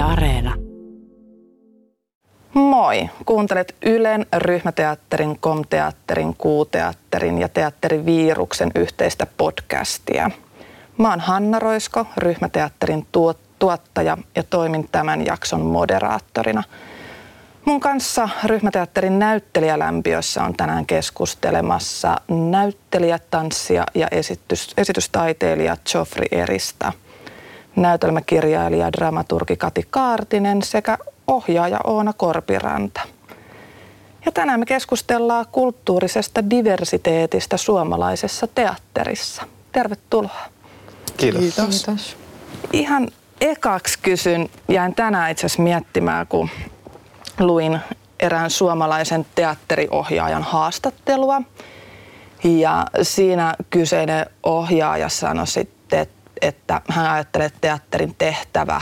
Areena. Moi! Kuuntelet Ylen ryhmäteatterin, komteatterin, kuuteatterin ja teatteriviiruksen yhteistä podcastia. Mä oon Hanna Roisko, ryhmäteatterin tuottaja ja toimin tämän jakson moderaattorina. Mun kanssa ryhmäteatterin näyttelijälämpiössä on tänään keskustelemassa näyttelijä, tanssia ja esitys, esitystaiteilija Joffrey Eristä, näytelmäkirjailija dramaturgi Kati Kaartinen sekä ohjaaja Oona Korpiranta. Ja tänään me keskustellaan kulttuurisesta diversiteetistä suomalaisessa teatterissa. Tervetuloa. Kiitos. Kiitos. Kiitos. Ihan ekaksi kysyn, jäin tänään itse asiassa miettimään, kun luin erään suomalaisen teatteriohjaajan haastattelua. Ja siinä kyseinen ohjaaja sanoi sitten, että hän ajattelee, että teatterin tehtävä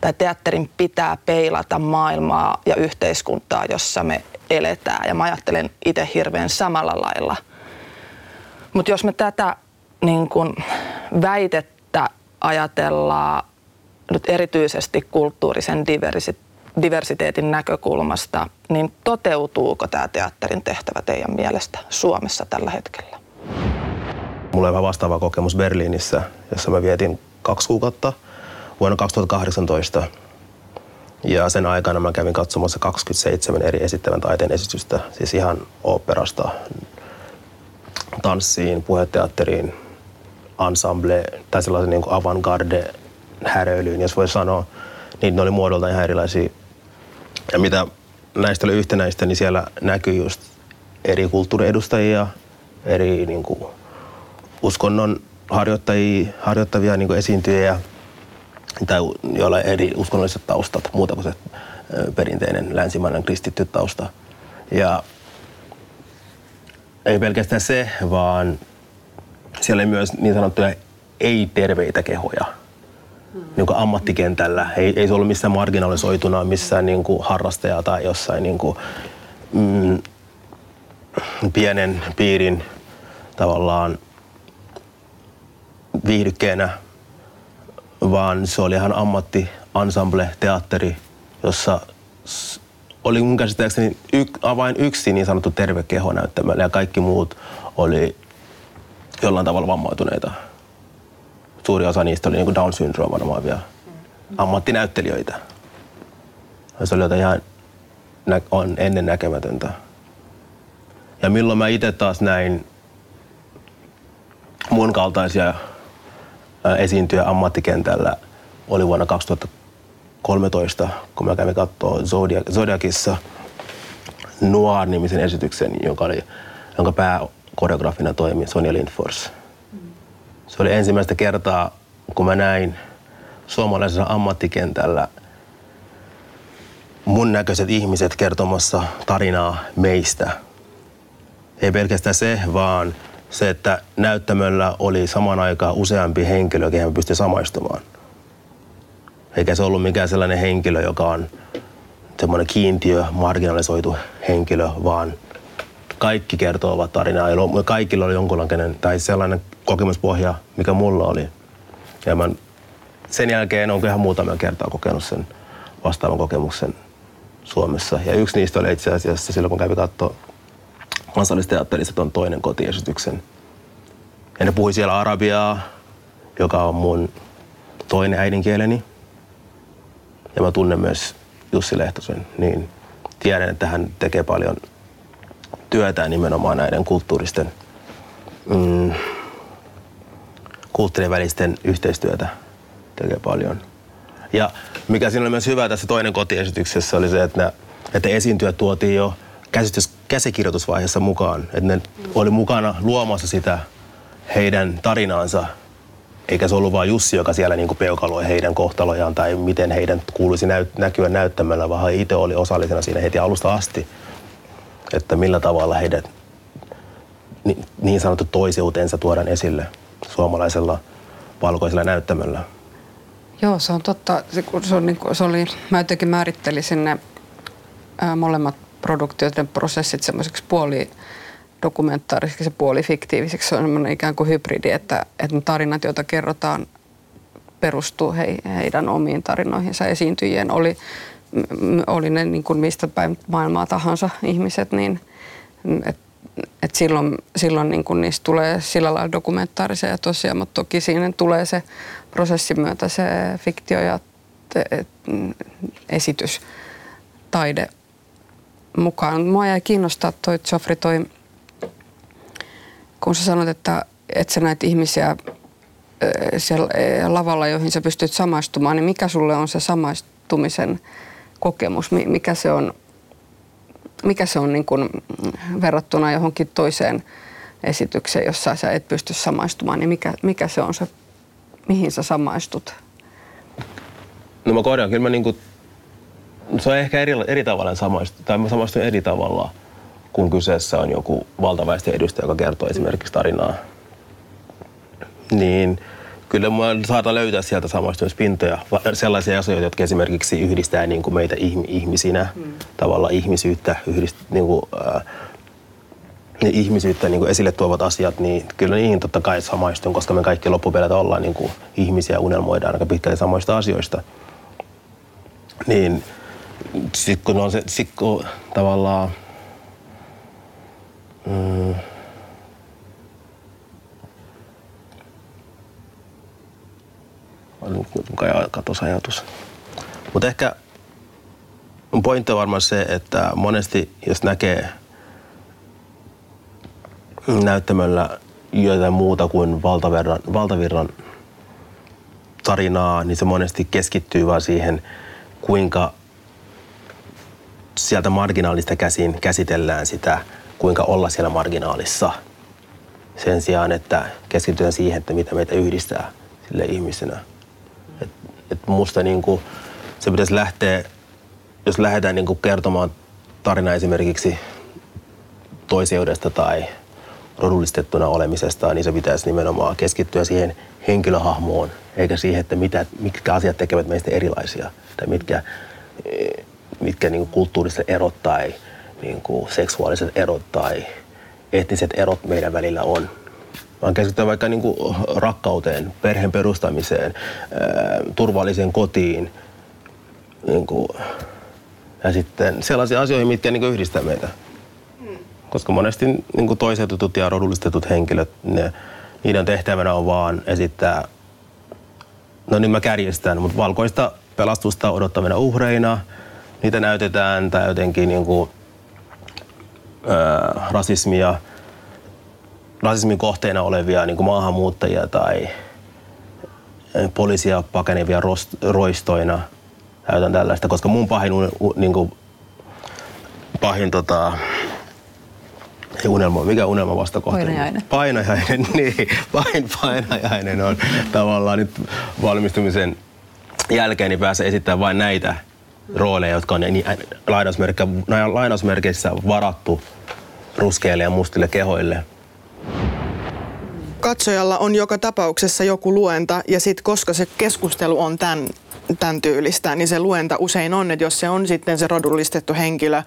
tai teatterin pitää peilata maailmaa ja yhteiskuntaa, jossa me eletään. Ja mä ajattelen itse hirveän samalla lailla. Mutta jos me tätä niin kun väitettä ajatellaan nyt erityisesti kulttuurisen diversiteetin näkökulmasta, niin toteutuuko tämä teatterin tehtävä teidän mielestä Suomessa tällä hetkellä? Mulla on vähän vastaava kokemus Berliinissä, jossa mä vietin kaksi kuukautta vuonna 2018. Ja sen aikana mä kävin katsomassa 27 eri esittävän taiteen esitystä, siis ihan operasta tanssiin, puheteatteriin, ensemble tai sellaisen niin avantgarde häröilyyn, jos voi sanoa. Niin ne oli muodolta ihan erilaisia ja mitä näistä oli yhtenäistä, niin siellä näkyy just eri kulttuuriedustajia, eri niin kuin, uskonnon harjoittajia, harjoittavia niin esiintyjiä tai joilla on eri uskonnolliset taustat, muuta kuin se perinteinen länsimainen kristitty tausta. Ja ei pelkästään se, vaan siellä oli myös niin sanottuja ei-terveitä kehoja – niin kuin ammattikentällä. Ei, ei se ollut missään marginalisoituna, missään niin kuin harrastaja tai jossain niin kuin, mm, pienen piirin tavallaan viihdykkeenä, vaan se oli ihan ammatti, ensemble, teatteri, jossa oli mun käsittääkseni yk, vain yksi niin sanottu terve keho näyttämällä ja kaikki muut oli jollain tavalla vammautuneita suuri osa niistä oli niin Down-syndrooman omaavia ammattinäyttelijöitä. Se oli jotain ihan nä- on ennen näkemätöntä. Ja milloin mä itse taas näin mun kaltaisia esiintyjä ammattikentällä oli vuonna 2013, kun mä kävin katsoa Zodiac, Zodiacissa Noir-nimisen esityksen, joka oli, jonka pääkoreografina toimi Sonja Lindfors. Se oli ensimmäistä kertaa, kun mä näin suomalaisella ammattikentällä mun näköiset ihmiset kertomassa tarinaa meistä. Ei pelkästään se, vaan se, että näyttämöllä oli saman aikaan useampi henkilö, kehen pystyi samaistumaan. Eikä se ollut mikään sellainen henkilö, joka on semmoinen kiintiö, marginalisoitu henkilö, vaan kaikki kertovat tarinaa kaikilla oli jonkunlainen tai sellainen kokemuspohja, mikä mulla oli. Ja mä sen jälkeen on ihan muutamia kertaa kokenut sen vastaavan kokemuksen Suomessa. Ja yksi niistä oli itse asiassa silloin, kun kävi katsoa kansallisteatterissa tuon toinen kotiesityksen. Ja ne puhui siellä arabiaa, joka on mun toinen äidinkieleni. Ja mä tunnen myös Jussi Lehtosen, niin tiedän, että hän tekee paljon työtä nimenomaan näiden kulttuuristen mm, kulttuurien välisten yhteistyötä tekee paljon. Ja mikä siinä oli myös hyvä tässä toinen kotiesityksessä oli se, että, ne, että esiintyjät tuotiin jo käsitys, käsikirjoitusvaiheessa mukaan. Että ne oli mukana luomassa sitä heidän tarinaansa. Eikä se ollut vain Jussi, joka siellä niin peukaloi heidän kohtalojaan tai miten heidän kuuluisi näyt, näkyä näyttämällä, vaan itse oli osallisena siinä heti alusta asti. Että millä tavalla heidän niin sanottu toiseutensa tuodaan esille suomalaisella valkoisella näyttämöllä. Joo, se on totta. Se, se, on, niin kuin, se oli, mä jotenkin määrittelisin ne ää, molemmat produktioiden prosessit semmoiseksi puoli dokumentaarisiksi ja puoli fiktiivisiksi. Se on ikään kuin hybridi, että, että ne tarinat, joita kerrotaan perustuu he, heidän omiin tarinoihinsa. Esiintyjien oli, oli ne niin kuin mistä päin maailmaa tahansa ihmiset, niin et, et silloin, silloin niin kuin niistä tulee sillä lailla dokumentaarisia tosiaan, mutta toki siinä tulee se prosessin myötä se fiktio ja et, esitys, taide mukaan. Mua jäi kiinnostaa toi Joffrey toi, kun sä sanot, että, että sä näet ihmisiä siellä lavalla, joihin sä pystyt samaistumaan, niin mikä sulle on se samaistumisen kokemus? Mikä se on, mikä se on niin kuin verrattuna johonkin toiseen esitykseen, jossa sä et pysty samaistumaan, niin mikä, mikä se on se, mihin sä samaistut? No mä kohdaan, kyllä mä niinku, se on ehkä eri, eri tavalla samaistu, tai mä samaistun eri tavalla, kun kyseessä on joku valtaväestön edustaja, joka kertoo esimerkiksi tarinaa. Niin kyllä mä saatan löytää sieltä samaistumispintoja, sellaisia asioita, jotka esimerkiksi yhdistää niin kuin meitä ihmisinä, mm. tavallaan ihmisyyttä, yhdist, niin kuin, äh, ihmisyyttä niin kuin esille tuovat asiat, niin kyllä niihin totta kai samaistun, koska me kaikki loppupelit ollaan niin kuin ihmisiä ja unelmoidaan aika pitkälti samoista asioista. Niin sitten kun on se, sit kun tavallaan mm, katos ajatus. Mutta ehkä pointti on varmaan se, että monesti jos näkee näyttämöllä jotain muuta kuin valtavirran, valtavirran tarinaa, niin se monesti keskittyy vaan siihen, kuinka sieltä marginaalista käsin käsitellään sitä, kuinka olla siellä marginaalissa. Sen sijaan, että keskitytään siihen, että mitä meitä yhdistää sille ihmisenä. Et, et musta niinku, se pitäisi lähteä, jos lähdetään niinku kertomaan tarina esimerkiksi toiseudesta tai rodullistettuna olemisesta, niin se pitäisi nimenomaan keskittyä siihen henkilöhahmoon, eikä siihen, että mitä, mitkä asiat tekevät meistä erilaisia tai mitkä, mitkä niin kuin kulttuuriset erot tai niin kuin seksuaaliset erot tai etniset erot meidän välillä on. Vaan keskitytään vaikka niin kuin rakkauteen, perheen perustamiseen, turvalliseen kotiin niin kuin, ja sitten sellaisiin asioihin, mitkä niin kuin yhdistää meitä. Koska monesti niin kuin ja rodullistetut henkilöt, ne, niiden tehtävänä on vaan esittää, no niin mä kärjestän, mutta valkoista pelastusta odottavina uhreina. Niitä näytetään tai jotenkin niin kuin, ää, rasismia, rasismin kohteena olevia niin kuin maahanmuuttajia tai poliisia pakenevia rost, roistoina. Näytän tällaista, koska mun pahin, niin kuin, pahin tota, unelma, mikä unelma vastakohta? Painajainen. Painajainen, niin. Pain, painajainen on tavallaan nyt valmistumisen jälkeen niin pääsee esittämään vain näitä rooleja, jotka on niin, lainausmerkeissä varattu ruskeille ja mustille kehoille. Katsojalla on joka tapauksessa joku luenta ja sitten koska se keskustelu on tämän, tämän tyylistä, niin se luenta usein on, että jos se on sitten se rodullistettu henkilö,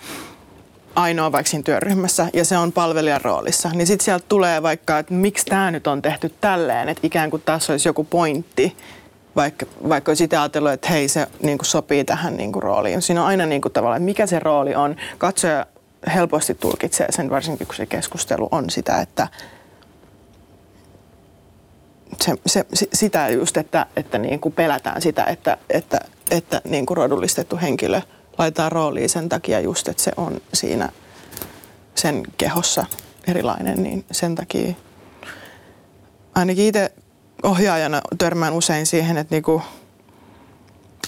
ainoa vaikka siinä työryhmässä ja se on palvelijan roolissa, niin sitten sieltä tulee vaikka, että miksi tämä nyt on tehty tälleen, että ikään kuin tässä olisi joku pointti, vaikka, vaikka olisi itse ajatellut, että hei se niin kuin sopii tähän niin kuin rooliin. Siinä on aina niin kuin tavallaan, että mikä se rooli on. Katsoja helposti tulkitsee sen, varsinkin kun se keskustelu on sitä, että se, se, sitä just, että, että niin kuin pelätään sitä, että, että, että niin kuin rodullistettu henkilö laitetaan rooliin sen takia just, että se on siinä sen kehossa erilainen, niin sen takia ainakin itse ohjaajana törmään usein siihen, että niinku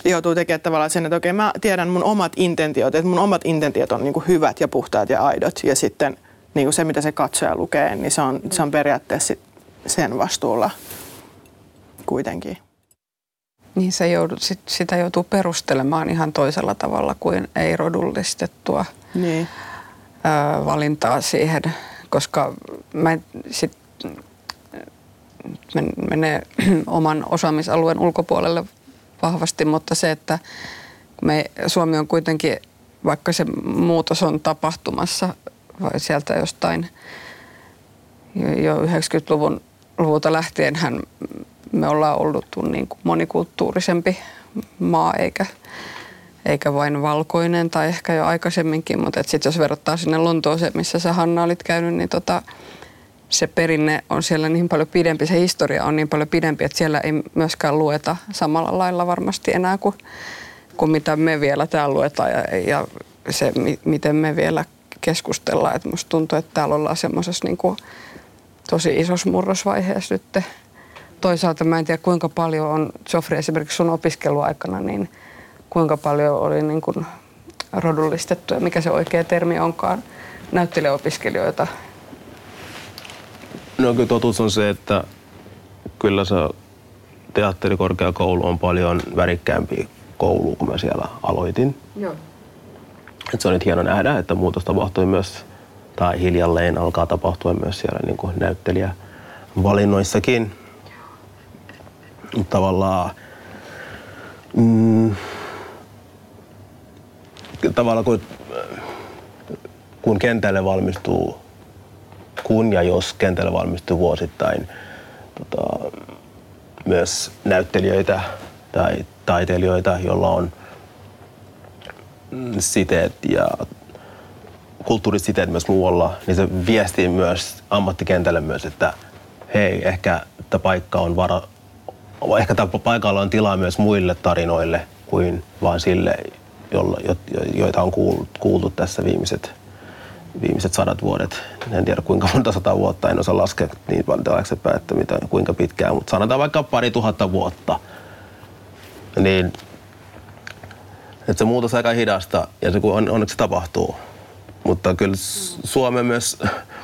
joutuu tekemään tavallaan sen, että okei mä tiedän mun omat intentiot, että mun omat intentiot on niinku hyvät ja puhtaat ja aidot ja sitten niinku se, mitä se katsoja lukee, niin se on, se on periaatteessa sen vastuulla kuitenkin. Niin se joudut, sit, sitä joutuu perustelemaan ihan toisella tavalla kuin ei-rodullistettua niin. ö, valintaa siihen, koska mä sit, menee oman osaamisalueen ulkopuolelle vahvasti, mutta se, että me, Suomi on kuitenkin, vaikka se muutos on tapahtumassa vai sieltä jostain jo 90-luvun luvulta lähtien hän me ollaan ollut niin kuin monikulttuurisempi maa eikä, eikä vain valkoinen tai ehkä jo aikaisemminkin, mutta sitten jos verrattää sinne Lontooseen, missä sä Hanna olit käynyt, niin tota, se perinne on siellä niin paljon pidempi, se historia on niin paljon pidempi, että siellä ei myöskään lueta samalla lailla varmasti enää kuin, kuin mitä me vielä täällä luetaan ja, ja se, miten me vielä keskustellaan. Että musta tuntuu, että täällä ollaan semmoisessa niin tosi isossa murrosvaiheessa nyt. Toisaalta mä en tiedä kuinka paljon on, Joffrey esimerkiksi sun opiskeluaikana, niin kuinka paljon oli niin kuin rodullistettu ja mikä se oikea termi onkaan näyttelijäopiskelijoita No kyllä totuus on se, että kyllä se teatterikorkeakoulu on paljon värikkäämpi koulu, kun mä siellä aloitin. Joo. Et se on nyt hieno nähdä, että muutos tapahtui myös, tai hiljalleen alkaa tapahtua myös siellä niin kuin näyttelijävalinnoissakin. Tavallaan, mm, tavallaan kun, kun kentälle valmistuu kun ja jos kentällä valmistuu vuosittain tota, myös näyttelijöitä tai taiteilijoita, joilla on siteet ja kulttuurisiteet myös muualla, niin se viestii myös ammattikentälle myös, että hei, ehkä tämä paikka on vara, ehkä tämä paikalla on tilaa myös muille tarinoille kuin vain sille, jolla, joita on kuultu, kuultu tässä viimeiset viimeiset sadat vuodet. En tiedä kuinka monta sata vuotta, en osaa laskea niin paljon taaksepäin, että mitä, kuinka pitkään, mutta sanotaan vaikka pari tuhatta vuotta. Niin että se muutos aika hidasta ja se on, onneksi tapahtuu. Mutta kyllä Suomi myös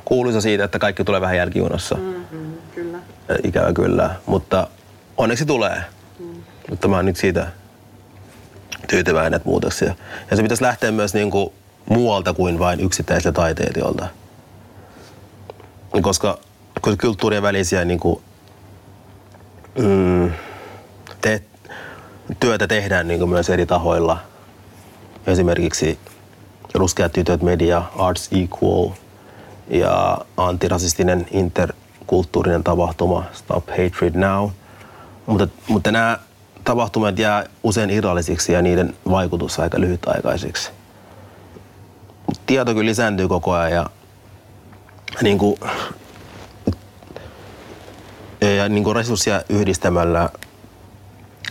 kuuluisa siitä, että kaikki tulee vähän jälkijunassa. Mm-hmm, kyllä. Ikävä kyllä, mutta onneksi tulee. Mm. Mutta mä oon nyt siitä tyytyväinen, että muutoksia. Ja se pitäisi lähteä myös niin kuin muualta kuin vain yksittäisiltä taiteilijoilta. Koska, koska kulttuurien välisiä niin kuin, mm, te, työtä tehdään niin kuin myös eri tahoilla. Esimerkiksi Ruskeat tytöt media, Arts Equal ja antirasistinen interkulttuurinen tapahtuma Stop Hatred Now. Mutta, mutta nämä tapahtumat jää usein irrallisiksi ja niiden vaikutus aika lyhytaikaisiksi tieto kyllä lisääntyy koko ajan ja niin kuin, ja niin kuin resursseja yhdistämällä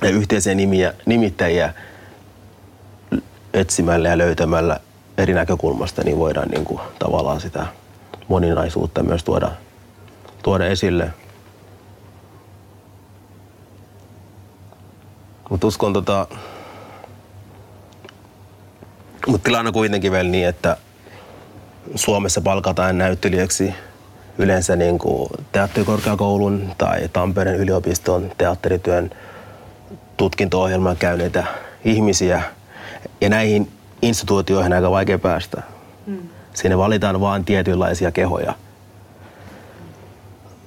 ja yhteisiä nimiä, nimittäjiä etsimällä ja löytämällä eri näkökulmasta, niin voidaan niin kuin, tavallaan sitä moninaisuutta myös tuoda, tuoda esille. Mutta uskon tota, mutta tilanne on kuitenkin vielä niin, että Suomessa palkataan näyttelijäksi yleensä niin kuin teatterikorkeakoulun tai Tampereen yliopiston teatterityön tutkinto-ohjelman käyneitä ihmisiä. Ja näihin instituutioihin on aika vaikea päästä. Mm. Siinä valitaan vain tietynlaisia kehoja.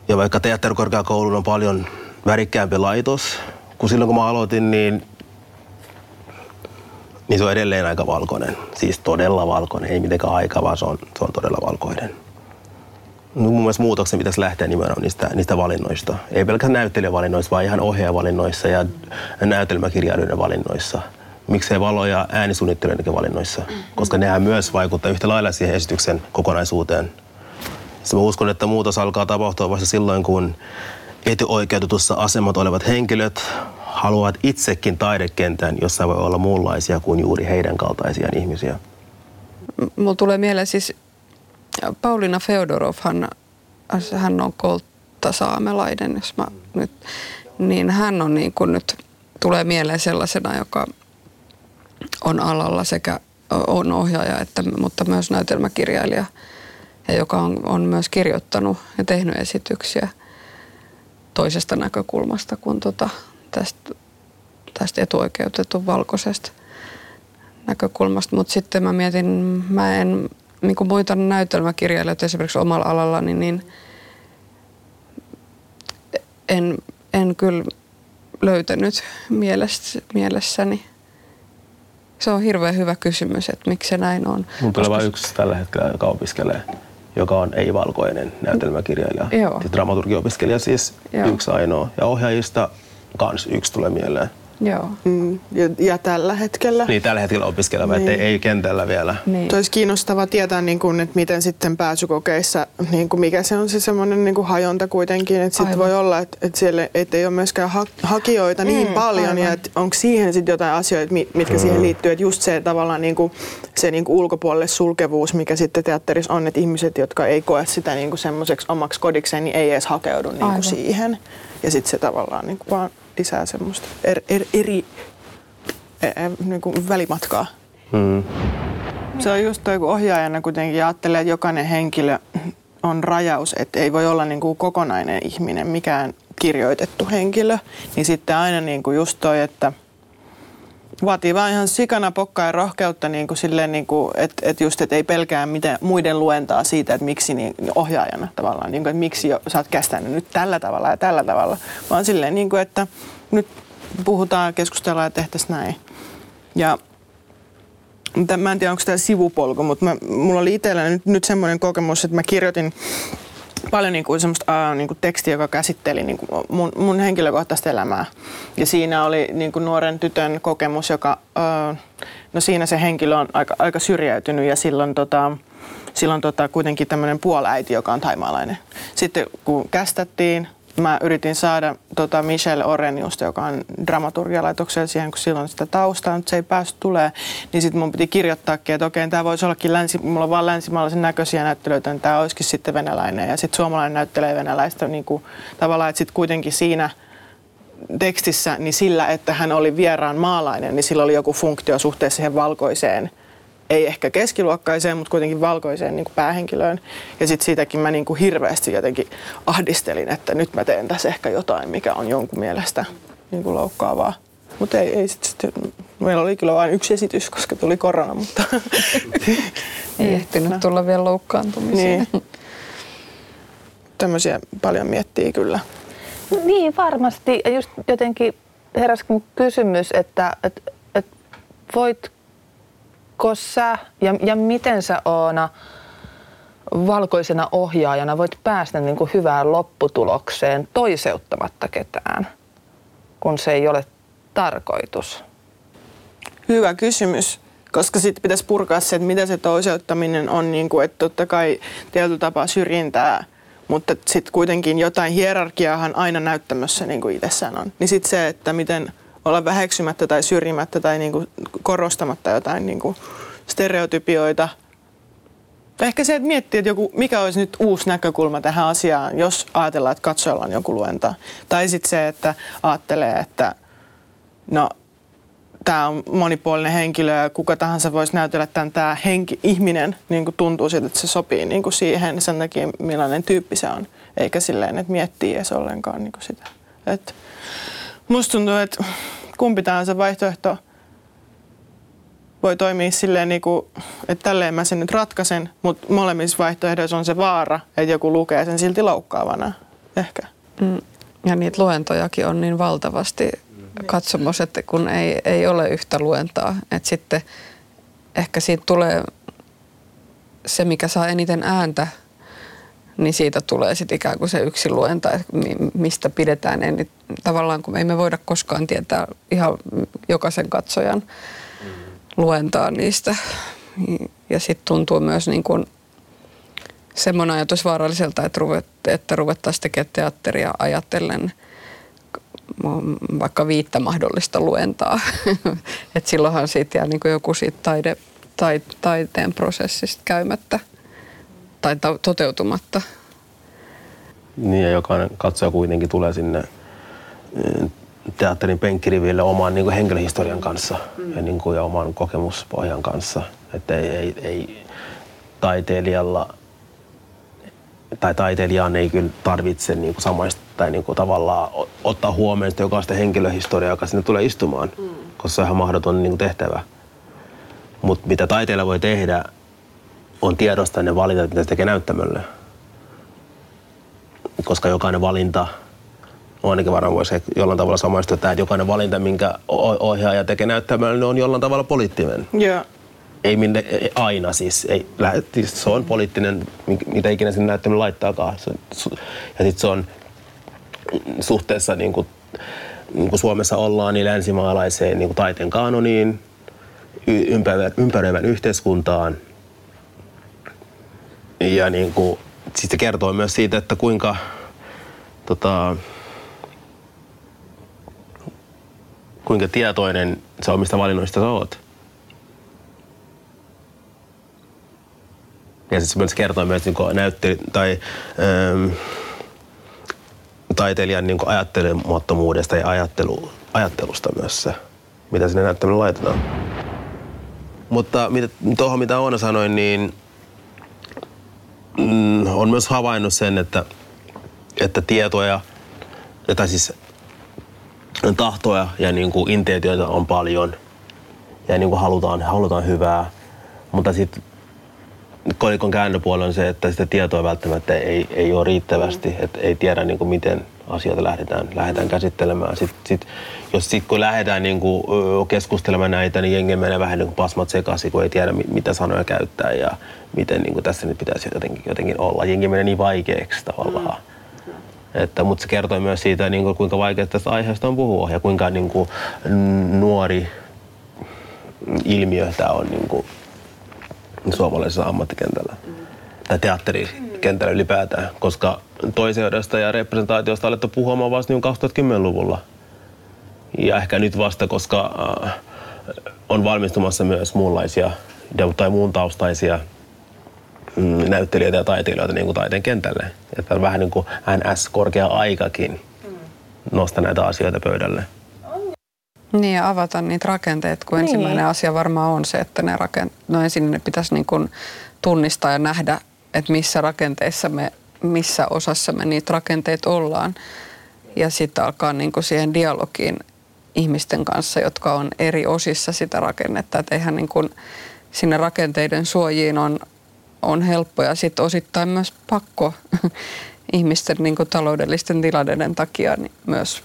Ja vaikka teatterikorkeakoulu on paljon värikkäämpi laitos, kun silloin kun mä aloitin, niin niin se on edelleen aika valkoinen. Siis todella valkoinen, ei mitenkään aika, vaan se on, se on todella valkoinen. No, mun mielestä muutoksen pitäisi lähteä nimenomaan niistä, niistä valinnoista. Ei pelkästään näyttelijävalinnoissa, vaan ihan ohjaajavalinnoissa ja näytelmäkirjailijoiden valinnoissa. Miksei valo- ja äänisuunnittelijoiden valinnoissa, koska nehän myös vaikuttaa yhtä lailla siihen esityksen kokonaisuuteen. Sitten mä uskon, että muutos alkaa tapahtua vasta silloin, kun etioikeutetussa asemat olevat henkilöt haluavat itsekin taidekentän, jossa voi olla muunlaisia kuin juuri heidän kaltaisiaan ihmisiä. Mulla tulee mieleen siis Paulina Feodorov, hän, hän on kolttasaamelainen, jos mä nyt, niin hän on niin kuin nyt, tulee mieleen sellaisena, joka on alalla sekä on ohjaaja, että, mutta myös näytelmäkirjailija, ja joka on, on myös kirjoittanut ja tehnyt esityksiä toisesta näkökulmasta kuin tota, tästä, tästä etuoikeutetun valkoisesta näkökulmasta. Mutta sitten mä mietin, mä en, niin kuin muita näytelmäkirjailijoita esimerkiksi omalla alallani, niin en, en kyllä löytänyt mielessä, mielessäni. Se on hirveän hyvä kysymys, että miksi se näin on. Mun tulee vain yksi tällä hetkellä, joka opiskelee joka on ei-valkoinen näytelmäkirjailija. Joo. Siis Dramaturgiopiskelija siis Joo. yksi ainoa. Ja ohjaajista kans yksi tulee mieleen. Joo. Mm, ja, ja tällä hetkellä. Niin tällä hetkellä opiskeleva, niin. ettei ei kentällä vielä. Niin. Olisi kiinnostavaa tietää, niin kuin, että miten sitten pääsykokeissa, niin kuin mikä se on se semmoinen niin kuin hajonta kuitenkin, että sitten voi olla, että, että siellä et ei ole myöskään ha- hakijoita niin Mm, paljon aivan. ja että onko siihen sitten jotain asioita, mi- mitkä siihen liittyy, että just se tavallaan niin kuin, se niin kuin ulkopuolelle sulkevuus, mikä sitten teatterissa on, että ihmiset, jotka ei koe sitä niin kuin semmoiseksi omaksi kodikseen, niin ei edes hakeudu niin kuin siihen ja sitten se tavallaan niin kuin vaan lisää semmoista er, er, eri ä, ä, niin kuin välimatkaa. Mm. Se on just toi, kun ohjaajana kuitenkin ajattelee, että jokainen henkilö on rajaus, että ei voi olla niin kuin kokonainen ihminen, mikään kirjoitettu henkilö. Niin sitten aina niin kuin just toi, että vaatii vaan ihan sikana pokkaa ja rohkeutta niin kuin niin kuin, että, että just, että ei pelkää mitään muiden luentaa siitä, että miksi niin, ohjaajana tavallaan, niin kuin, että miksi jo, sä oot kästänyt nyt tällä tavalla ja tällä tavalla, vaan silleen, niin kuin, että nyt puhutaan, keskustellaan ja tehtäisiin näin. Ja Mä en tiedä, onko tämä sivupolku, mutta mä, mulla oli itsellä nyt, nyt semmoinen kokemus, että mä kirjoitin paljon niin kuin semmoista äh, niin kuin tekstiä, joka käsitteli niin kuin mun, mun henkilökohtaista elämää. Ja siinä oli niin kuin nuoren tytön kokemus, joka, äh, no siinä se henkilö on aika, aika syrjäytynyt ja silloin tota, silloin tota, kuitenkin tämmöinen puoläiti, joka on taimaalainen. Sitten kun kästettiin, mä yritin saada tota Michelle Oreniusta, joka on dramaturgialaitoksella siihen, kun silloin sitä taustaa, mutta se ei päässyt tulee, niin sitten mun piti kirjoittaakin, että okei, tämä voisi ollakin länsi, mulla on vaan länsimaalaisen näköisiä näyttelyitä, niin tämä olisikin sitten venäläinen. Ja sitten suomalainen näyttelee venäläistä niin kuin, tavallaan, että sitten kuitenkin siinä tekstissä, niin sillä, että hän oli vieraan maalainen, niin sillä oli joku funktio suhteessa siihen valkoiseen ei ehkä keskiluokkaiseen, mutta kuitenkin valkoiseen niin kuin päähenkilöön. Ja sitten siitäkin mä niin kuin hirveästi jotenkin ahdistelin, että nyt mä teen tässä ehkä jotain, mikä on jonkun mielestä niin kuin loukkaavaa. Mutta ei, ei sit, sit, meillä oli kyllä vain yksi esitys, koska tuli korona, mutta Ei ehtinyt tulla vielä loukkaantumisia. niin. tämmöisiä paljon miettii kyllä. Niin, varmasti. Ja just jotenkin heräsi kysymys, että et, et voitko sä ja, ja miten sä Oona valkoisena ohjaajana voit päästä niin kuin hyvään lopputulokseen toiseuttamatta ketään, kun se ei ole tarkoitus? Hyvä kysymys, koska sitten pitäisi purkaa se, että mitä se toiseuttaminen on, niin kuin, että totta kai tietyllä tapaa syrjintää, mutta sitten kuitenkin jotain hierarkiaahan aina näyttämössä niin kuin itsessään on. Niin sitten se, että miten olla väheksymättä tai syrjimättä tai niin kuin korostamatta jotain niin kuin stereotypioita. Tai Ehkä se, että miettii, että joku, mikä olisi nyt uusi näkökulma tähän asiaan, jos ajatellaan, että katsojalla on joku luenta. Tai sitten se, että ajattelee, että no tämä on monipuolinen henkilö ja kuka tahansa voisi näytellä tämän tämä henki, ihminen niin kuin tuntuu siltä, että se sopii niin kuin siihen sen takia, millainen tyyppi se on. Eikä silleen, että miettii edes ollenkaan niin kuin sitä. Et musta tuntuu, että kumpi tahansa vaihtoehto voi toimia silleen, niin kuin, että tälleen mä sen nyt ratkaisen, mutta molemmissa vaihtoehdoissa on se vaara, että joku lukee sen silti loukkaavana. Ehkä. Mm. Ja niitä luentojakin on niin valtavasti katsomus, että kun ei, ei ole yhtä luentaa, että sitten ehkä siitä tulee se, mikä saa eniten ääntä, niin siitä tulee sitten ikään kuin se yksi luenta, että mi- mistä pidetään. Eli tavallaan kun ei me voida koskaan tietää ihan jokaisen katsojan luentaa niistä. Ja sitten tuntuu myös niin kuin semmoinen ajatus vaaralliselta, että, ruvet, että ruvettaisiin tekemään teatteria ajatellen vaikka viittä mahdollista luentaa. että silloinhan siitä jää niin kuin joku siitä taide, tai, taiteen prosessista käymättä tai ta- toteutumatta. Niin ja jokainen katsoja kuitenkin tulee sinne eh, teatterin penkkiriville oman niin kuin henkilöhistorian kanssa ja, niin kuin, ja oman kokemuspohjan kanssa. Että ei, ei, ei taiteilijalla tai taiteilijaan ei kyllä tarvitse niin kuin samaista tai niin kuin tavallaan ottaa huomioon sitä jokaista henkilöhistoriaa, joka sinne tulee istumaan, mm. koska se on ihan mahdoton niin kuin tehtävä. Mutta mitä taiteilija voi tehdä, on tiedostaa ne valinnat, mitä se tekee näyttämölle koska jokainen valinta, no ainakin varmaan voisi jollain tavalla samaistua tähän, että jokainen valinta, minkä ohjaaja tekee näyttämällä, niin on jollain tavalla poliittinen. Joo. ei minne, ei aina siis. Ei, siis se on poliittinen, mitä ikinä sinne näyttämään laittaakaan. Se, ja sitten se on suhteessa niin kuin, niin kuin Suomessa ollaan, niin länsimaalaiseen niin kuin taiteen kanoniin, ympäröivän yhteiskuntaan. Ja niin kuin, siis se kertoo myös siitä, että kuinka tota, kuinka tietoinen se omista valinnoista sä oot. Ja siis myös kertoo myös niin näyttely, tai ähm, taiteilijan niin ajattelemattomuudesta ja ajattelu, ajattelusta myös se, mitä sinne näyttämään laitetaan. Mutta tuohon mitä Oona sanoi, niin mm, on myös havainnut sen, että, että tietoja, tai siis tahtoja ja niin kuin intentioita on paljon ja niin kuin halutaan, halutaan hyvää, mutta sitten kolikon käännöpuoli on se, että sitä tietoa välttämättä ei, ei ole riittävästi, mm. että ei tiedä niin kuin miten asioita lähdetään, lähdetään käsittelemään. Sitten, sit, jos sit, kun lähdetään niin kuin, keskustelemaan näitä, niin jengi menee vähän niin kuin pasmat sekaisin, kun ei tiedä mitä sanoja käyttää ja miten niin kuin tässä nyt pitäisi jotenkin, jotenkin olla. Jengi menee niin vaikeaksi tavallaan. Mm että, mutta se kertoo myös siitä, niin kuin, kuinka vaikea tästä aiheesta on puhua ja kuinka niin kuin, nuori ilmiö tämä on niin kuin, suomalaisessa ammattikentällä tai teatterikentällä ylipäätään, koska toiseudesta ja representaatiosta alettu puhumaan vasta niin 2010-luvulla. Ja ehkä nyt vasta, koska äh, on valmistumassa myös muunlaisia tai muun taustaisia mm, näyttelijöitä ja taiteilijoita niin kuin taiteen kentälle. Että on vähän niin kuin NS-korkea aikakin nostaa näitä asioita pöydälle. Niin ja avata niitä rakenteita, kun niin. ensimmäinen asia varmaan on se, että ne rakent... no ensin ne pitäisi niin kuin tunnistaa ja nähdä, että missä rakenteissa me, missä osassa me niitä rakenteita ollaan. Ja sitten alkaa niin kuin siihen dialogiin ihmisten kanssa, jotka on eri osissa sitä rakennetta. Että eihän niin kuin sinne rakenteiden suojiin on on helppo ja sitten osittain myös pakko ihmisten niin kuin taloudellisten tilanteiden takia niin myös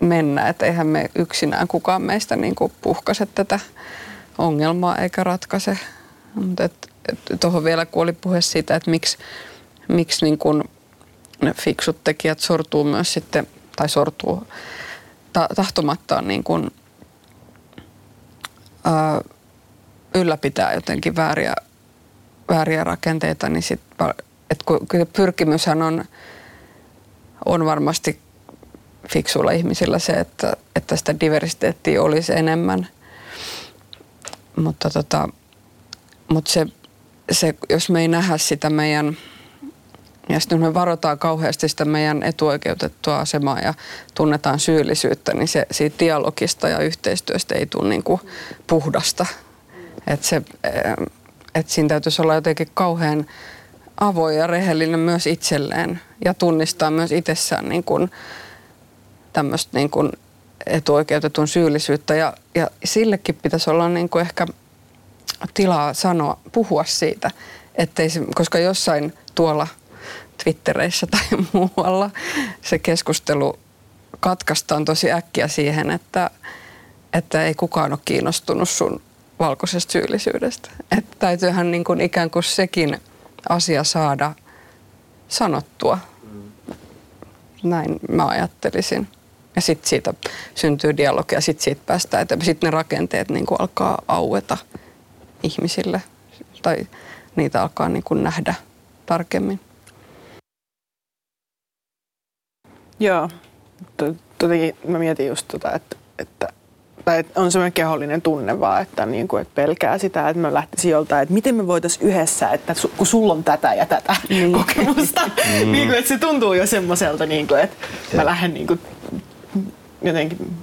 mennä. Että eihän me yksinään kukaan meistä niin kuin puhkaise tätä ongelmaa eikä ratkaise. Mutta tuohon vielä kun oli puhe siitä, että miksi, miksi niin kuin fiksut tekijät sortuu myös sitten, tai sortuu ta- tahtomattaan niin kuin, ää, ylläpitää jotenkin vääriä vääriä rakenteita, niin sit, et kun, pyrkimyshän on, on varmasti fiksuilla ihmisillä se, että, että sitä diversiteettiä olisi enemmän. Mutta tota, mut se, se, jos me ei nähdä sitä meidän, ja sitten me varotaan kauheasti sitä meidän etuoikeutettua asemaa ja tunnetaan syyllisyyttä, niin se siitä dialogista ja yhteistyöstä ei tule niin kuin puhdasta. että se, että siinä täytyisi olla jotenkin kauhean avoin ja rehellinen myös itselleen ja tunnistaa myös itsessään niin kuin tämmöistä niin kuin etuoikeutetun syyllisyyttä ja, ja sillekin pitäisi olla niin kuin ehkä tilaa sanoa, puhua siitä, ettei se, koska jossain tuolla Twittereissä tai muualla se keskustelu katkaistaan tosi äkkiä siihen, että, että ei kukaan ole kiinnostunut sun valkoisesta syyllisyydestä. Että täytyyhän niin kuin ikään kuin sekin asia saada sanottua. Näin mä ajattelisin. Ja sitten siitä syntyy dialogi ja sitten siitä päästään, että sitten ne rakenteet niin kuin alkaa aueta ihmisille tai niitä alkaa niin kuin nähdä tarkemmin. Joo, jotenkin mä mietin just tota, että, että tai on semmoinen kehollinen tunne vaan, että, niin kuin, että pelkää sitä, että mä lähtisin joltain, että miten me voitaisiin yhdessä, että su, kun sulla on tätä ja tätä mm. kokemusta, mm. niin kuin, että se tuntuu jo semmoiselta, niin kuin, että mä lähden niin kuin, jotenkin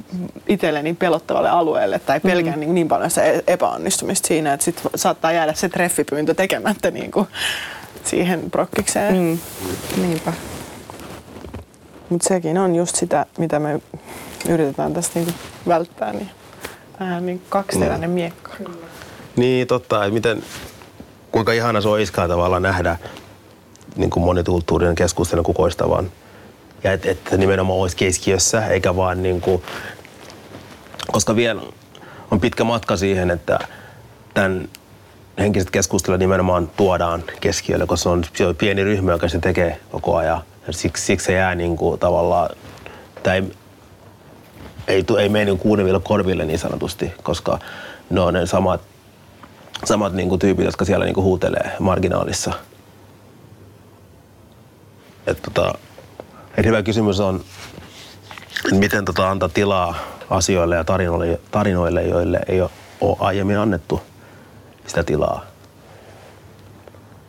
itselleni pelottavalle alueelle tai pelkään mm. niin, niin paljon se epäonnistumista siinä, että sit saattaa jäädä se treffipyyntö tekemättä niin kuin siihen prokkikseen. Mm. Niinpä. Mutta sekin on just sitä, mitä me yritetään tästä niinku välttää, niin vähän niin kaksiteräinen mm. miekka. Niin, totta. Että miten, kuinka ihana se olisikaan tavallaan nähdä niin kuin monikulttuurinen keskustelun kukoistavan. Ja että et nimenomaan olisi keskiössä, eikä vaan niin kuin, koska vielä on pitkä matka siihen, että tämän henkiset keskustelut nimenomaan tuodaan keskiölle, koska se on, pieni ryhmä, joka se tekee koko ajan. Ja siksi, siksi se jää niin kuin, tavallaan, tai ei, ei, mene niin kuuleville korville niin sanotusti, koska ne on ne samat, samat niin kuin tyypit, jotka siellä niin kuin huutelee marginaalissa. Et, tota, et hyvä kysymys on, miten tota, antaa tilaa asioille ja tarinoille, tarinoille, joille ei ole, ole aiemmin annettu sitä tilaa.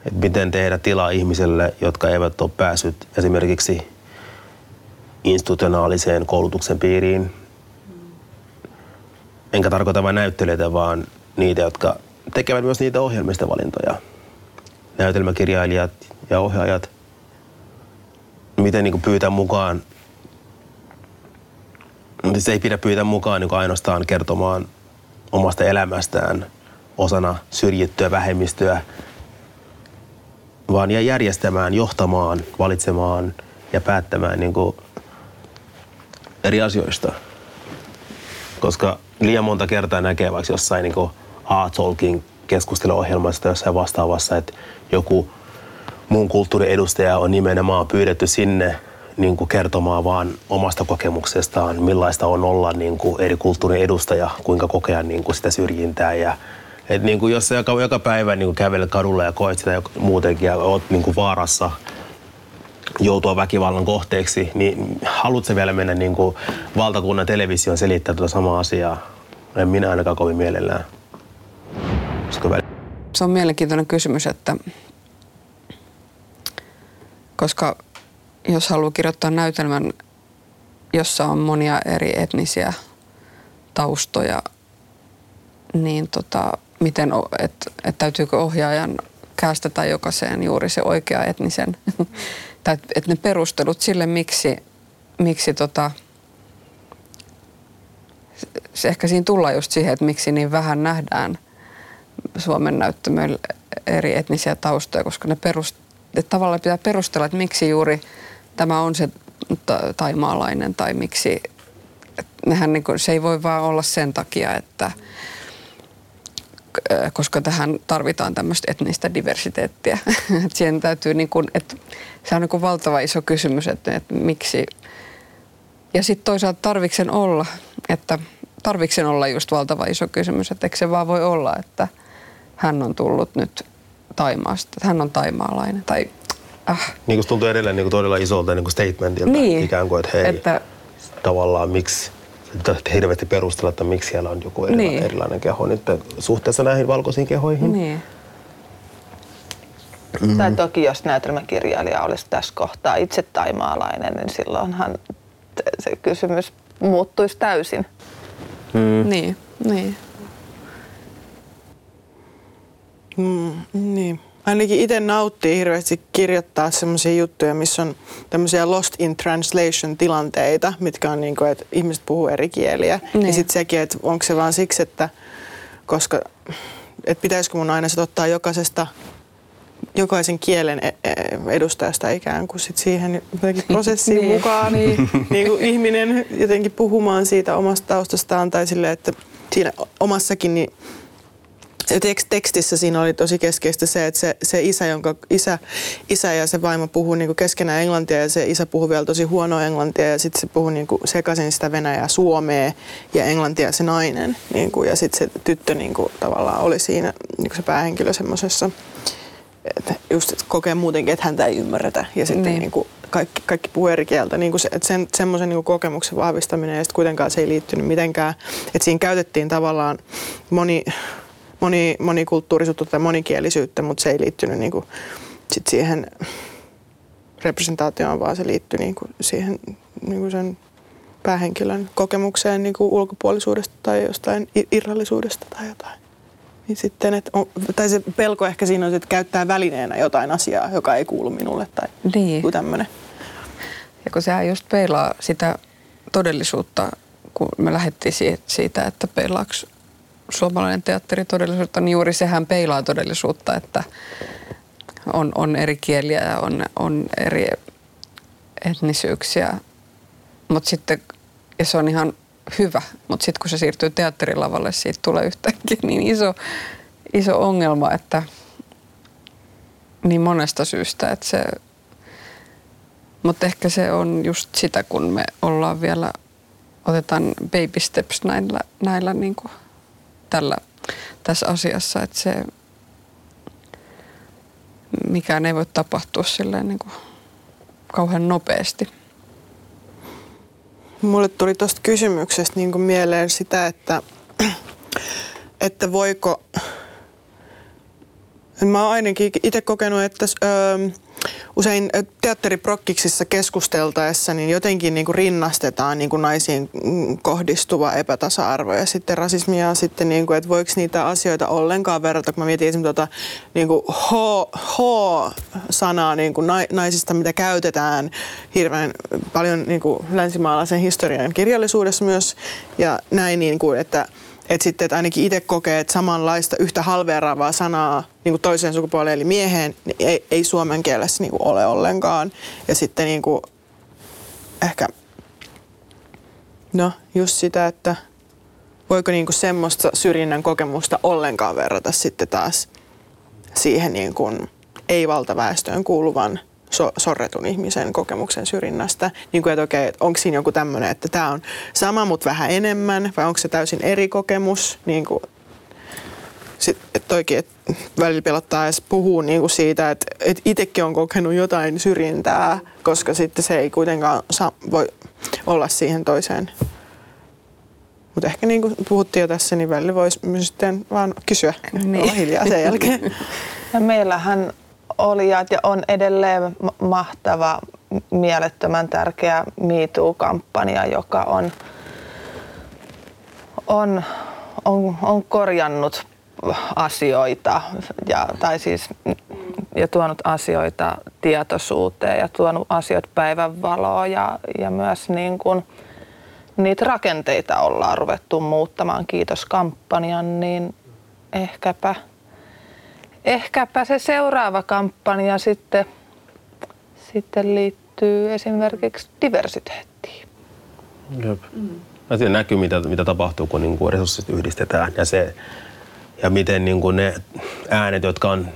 Et miten tehdä tilaa ihmisille, jotka eivät ole päässyt esimerkiksi institutionaaliseen koulutuksen piiriin. Enkä tarkoita vain näyttelijöitä, vaan niitä, jotka tekevät myös niitä ohjelmista valintoja. Näytelmäkirjailijat ja ohjaajat. Miten niin pyytää mukaan se ei pidä pyytää mukaan niin ainoastaan kertomaan omasta elämästään osana syrjittyä vähemmistöä, vaan järjestämään, johtamaan, valitsemaan ja päättämään niin kuin eri asioista. Koska liian monta kertaa näkee vaikka jossain niin A-Talking keskusteluohjelmasta jossain vastaavassa, että joku muun kulttuurin edustaja on nimenomaan pyydetty sinne niin kuin kertomaan vaan omasta kokemuksestaan, millaista on olla niin kuin eri kulttuurin edustaja, kuinka kokea niin kuin sitä syrjintää. Ja, et niin kuin jos joka, joka päivä niin kuin kävelet kadulla ja koet sitä muutenkin ja oot niin kuin vaarassa joutua väkivallan kohteeksi, niin haluatko vielä mennä niin kuin valtakunnan televisioon selittää tuota samaa asiaa? En minä ainakaan kovin mielellään. Se on mielenkiintoinen kysymys, että koska jos haluaa kirjoittaa näytelmän, jossa on monia eri etnisiä taustoja, niin tota, miten, et, et täytyykö ohjaajan kästetä jokaiseen juuri se oikea etnisen, tai että ne perustelut sille, miksi, miksi tota, se ehkä siinä tullaan just siihen, että miksi niin vähän nähdään Suomen näyttämöillä eri etnisiä taustoja, koska ne perust, että tavallaan pitää perustella, että miksi juuri tämä on se taimaalainen tai miksi. Nehän niin kuin, se ei voi vaan olla sen takia, että koska tähän tarvitaan tämmöistä etnistä diversiteettiä. että siihen täytyy niin kuin, että se on niin kuin valtava iso kysymys, että, että miksi. Ja sitten toisaalta tarviksen olla, että tarviksen olla just valtava iso kysymys, että eikö se vaan voi olla, että hän on tullut nyt Taimaasta, että hän on taimaalainen tai äh. Niin kuin tuntuu edelleen niin kuin todella isolta niin kuin statementilta niin, ikään kuin, että hei, että, tavallaan miksi hirveästi perustella, että miksi siellä on joku erila- niin. erilainen keho nyt suhteessa näihin valkoisiin kehoihin. Niin. Mm. Tai toki jos näytelmäkirjailija olisi tässä kohtaa itse taimaalainen, niin silloinhan se kysymys muuttuisi täysin. Mm. Niin, niin. Mm, niin ainakin itse nauttii hirveästi kirjoittaa semmoisia juttuja, missä on tämmöisiä lost in translation tilanteita, mitkä on niin kuin, että ihmiset puhuu eri kieliä. Niin. Ja sitten sekin, että onko se vaan siksi, että koska, että pitäisikö mun aina ottaa jokaisesta jokaisen kielen e- e- edustajasta ikään kuin sit siihen prosessiin niin, mukaan niin. Niin kuin ihminen jotenkin puhumaan siitä omasta taustastaan tai sille, että siinä omassakin niin tekstissä siinä oli tosi keskeistä se, että se, se isä, jonka isä, isä ja se vaimo puhuu niin keskenään englantia ja se isä puhuu vielä tosi huonoa englantia ja sitten se puhuu niin sekaisin sitä venäjää suomea ja englantia se nainen. Niin kuin, ja sitten se tyttö niin kuin, tavallaan oli siinä niin kuin se päähenkilö semmoisessa, että just että kokee muutenkin, että häntä ei ymmärretä ja sitten niin. Niin kuin, kaikki, kaikki puhuu eri kieltä. Niin kuin se, että sen, semmoisen niin kokemuksen vahvistaminen ja sitten kuitenkaan se ei liittynyt mitenkään. Että siinä käytettiin tavallaan moni moni, monikulttuurisuutta tai monikielisyyttä, mutta se ei liittynyt niin kuin sit siihen representaatioon, vaan se liittyi niin kuin siihen niin kuin sen päähenkilön kokemukseen niin kuin ulkopuolisuudesta tai jostain irrallisuudesta tai jotain. Niin sitten, että on, tai se pelko ehkä siinä on, että käyttää välineenä jotain asiaa, joka ei kuulu minulle tai niin. tämmöinen. Ja kun sehän just peilaa sitä todellisuutta, kun me lähdettiin siitä, että peilaako suomalainen teatteri todellisuutta, niin juuri sehän peilaa todellisuutta, että on, on eri kieliä ja on, on eri etnisyyksiä. Mutta sitten, ja se on ihan hyvä, mutta sitten kun se siirtyy teatterilavalle, siitä tulee yhtäkkiä niin iso, iso ongelma, että niin monesta syystä, että se, mutta ehkä se on just sitä, kun me ollaan vielä, otetaan baby steps näillä, näillä niin kuin tällä, tässä asiassa, että se mikään ei voi tapahtua silleen niin kuin kauhean nopeasti. Mulle tuli tuosta kysymyksestä niin kuin mieleen sitä, että, että voiko, mä oon ainakin itse kokenut, että ö, usein teatteriprokkiksissa keskusteltaessa niin jotenkin niin kuin rinnastetaan niin kuin naisiin kohdistuva epätasa-arvo ja sitten rasismia ja sitten, niin kuin, että voiko niitä asioita ollenkaan verrata, kun mä mietin esimerkiksi tuota, niin kuin H-sanaa niin kuin naisista, mitä käytetään hirveän paljon niin kuin länsimaalaisen historian kirjallisuudessa myös ja näin, niin kuin, että että sitten että ainakin itse kokee, että samanlaista yhtä halveeraavaa sanaa niin kuin toiseen sukupuoleen eli mieheen niin ei, ei suomen kielessä niin kuin ole ollenkaan. Ja sitten niin kuin, ehkä no just sitä, että voiko niin kuin semmoista syrjinnän kokemusta ollenkaan verrata sitten taas siihen niin kuin ei-valtaväestöön kuuluvan so, sorretun ihmisen kokemuksen syrjinnästä. Niin kuin, että okei, että onko siinä joku tämmöinen, että tämä on sama, mutta vähän enemmän, vai onko se täysin eri kokemus? Niin kuin, sit, että toikin, että välillä pelottaa edes puhua niin kuin siitä, että, että itsekin on kokenut jotain syrjintää, koska sitten se ei kuitenkaan saa, voi olla siihen toiseen. Mutta ehkä niin kuin puhuttiin jo tässä, niin välillä voisi sitten vaan kysyä niin. olla hiljaa sen jälkeen. Ja meillähän oli ja on edelleen mahtava, mielettömän tärkeä MeToo-kampanja, joka on, on, on, on korjannut asioita ja, tai siis, ja tuonut asioita tietoisuuteen ja tuonut asioita päivänvaloon ja, ja myös niin kuin, niitä rakenteita ollaan ruvettu muuttamaan, kiitos kampanjan, niin ehkäpä ehkäpä se seuraava kampanja sitten, sitten liittyy esimerkiksi diversiteettiin. Jep. Mm. Siinä näkyy, mitä, mitä tapahtuu, kun niin kuin resurssit yhdistetään ja, se, ja miten niin kuin ne äänet, jotka on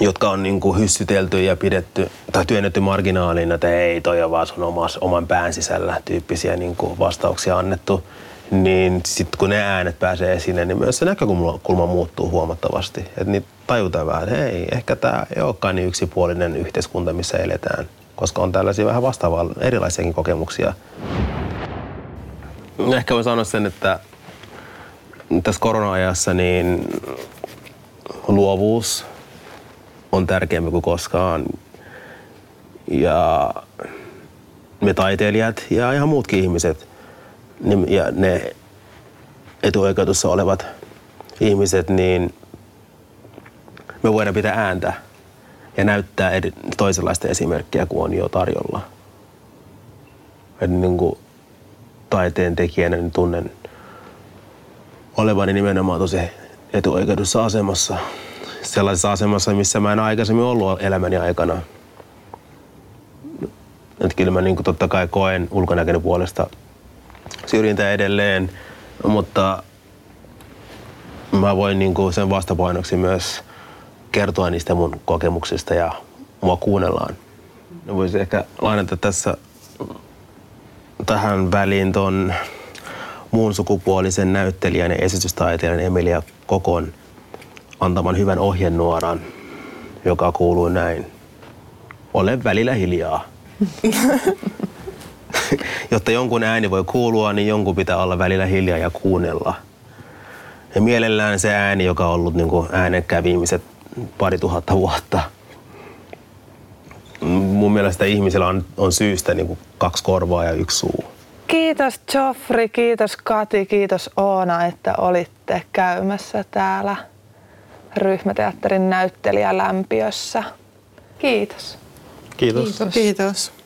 jotka on niin kuin hyssytelty ja pidetty tai työnnetty marginaaliin, että ei toi on vaan sun omas, oman pään sisällä tyyppisiä niin kuin vastauksia annettu niin sitten kun ne äänet pääsee esille, niin myös se näkökulma muuttuu huomattavasti. Että niin tajutaan vähän, että hei, ehkä tämä ei olekaan niin yksipuolinen yhteiskunta, missä eletään, koska on tällaisia vähän vastaavaa erilaisiakin kokemuksia. Ehkä voin sanoa sen, että tässä korona-ajassa niin luovuus on tärkeämpi kuin koskaan. Ja me taiteilijat ja ihan muutkin ihmiset ja ne etuoikeutussa olevat ihmiset, niin me voidaan pitää ääntä ja näyttää eri, toisenlaista esimerkkiä kuin on jo tarjolla. Et niin kuin taiteen tekijänä niin tunnen olevani nimenomaan tosi etuoikeutussa asemassa. Sellaisessa asemassa, missä mä en aikaisemmin ollut elämäni aikana. Et kyllä mä niin kuin totta kai koen ulkonäköinen puolesta syrjintä edelleen, mutta mä voin niin kuin sen vastapainoksi myös kertoa niistä mun kokemuksista ja mua kuunnellaan. Voisin ehkä lainata tässä tähän väliin ton muun sukupuolisen näyttelijän ja esitystaiteilijan Emilia Kokon antaman hyvän ohjenuoran, joka kuuluu näin. Ole välillä hiljaa. jotta jonkun ääni voi kuulua, niin jonkun pitää olla välillä hiljaa ja kuunnella. Ja mielellään se ääni, joka on ollut niin äänekkää viimeiset pari tuhatta vuotta. Mun mielestä ihmisellä on, on syystä niin kuin kaksi korvaa ja yksi suu. Kiitos Joffri, kiitos Kati, kiitos Oona, että olitte käymässä täällä ryhmäteatterin näyttelijälämpiössä. Kiitos. Kiitos. Kiitos. kiitos.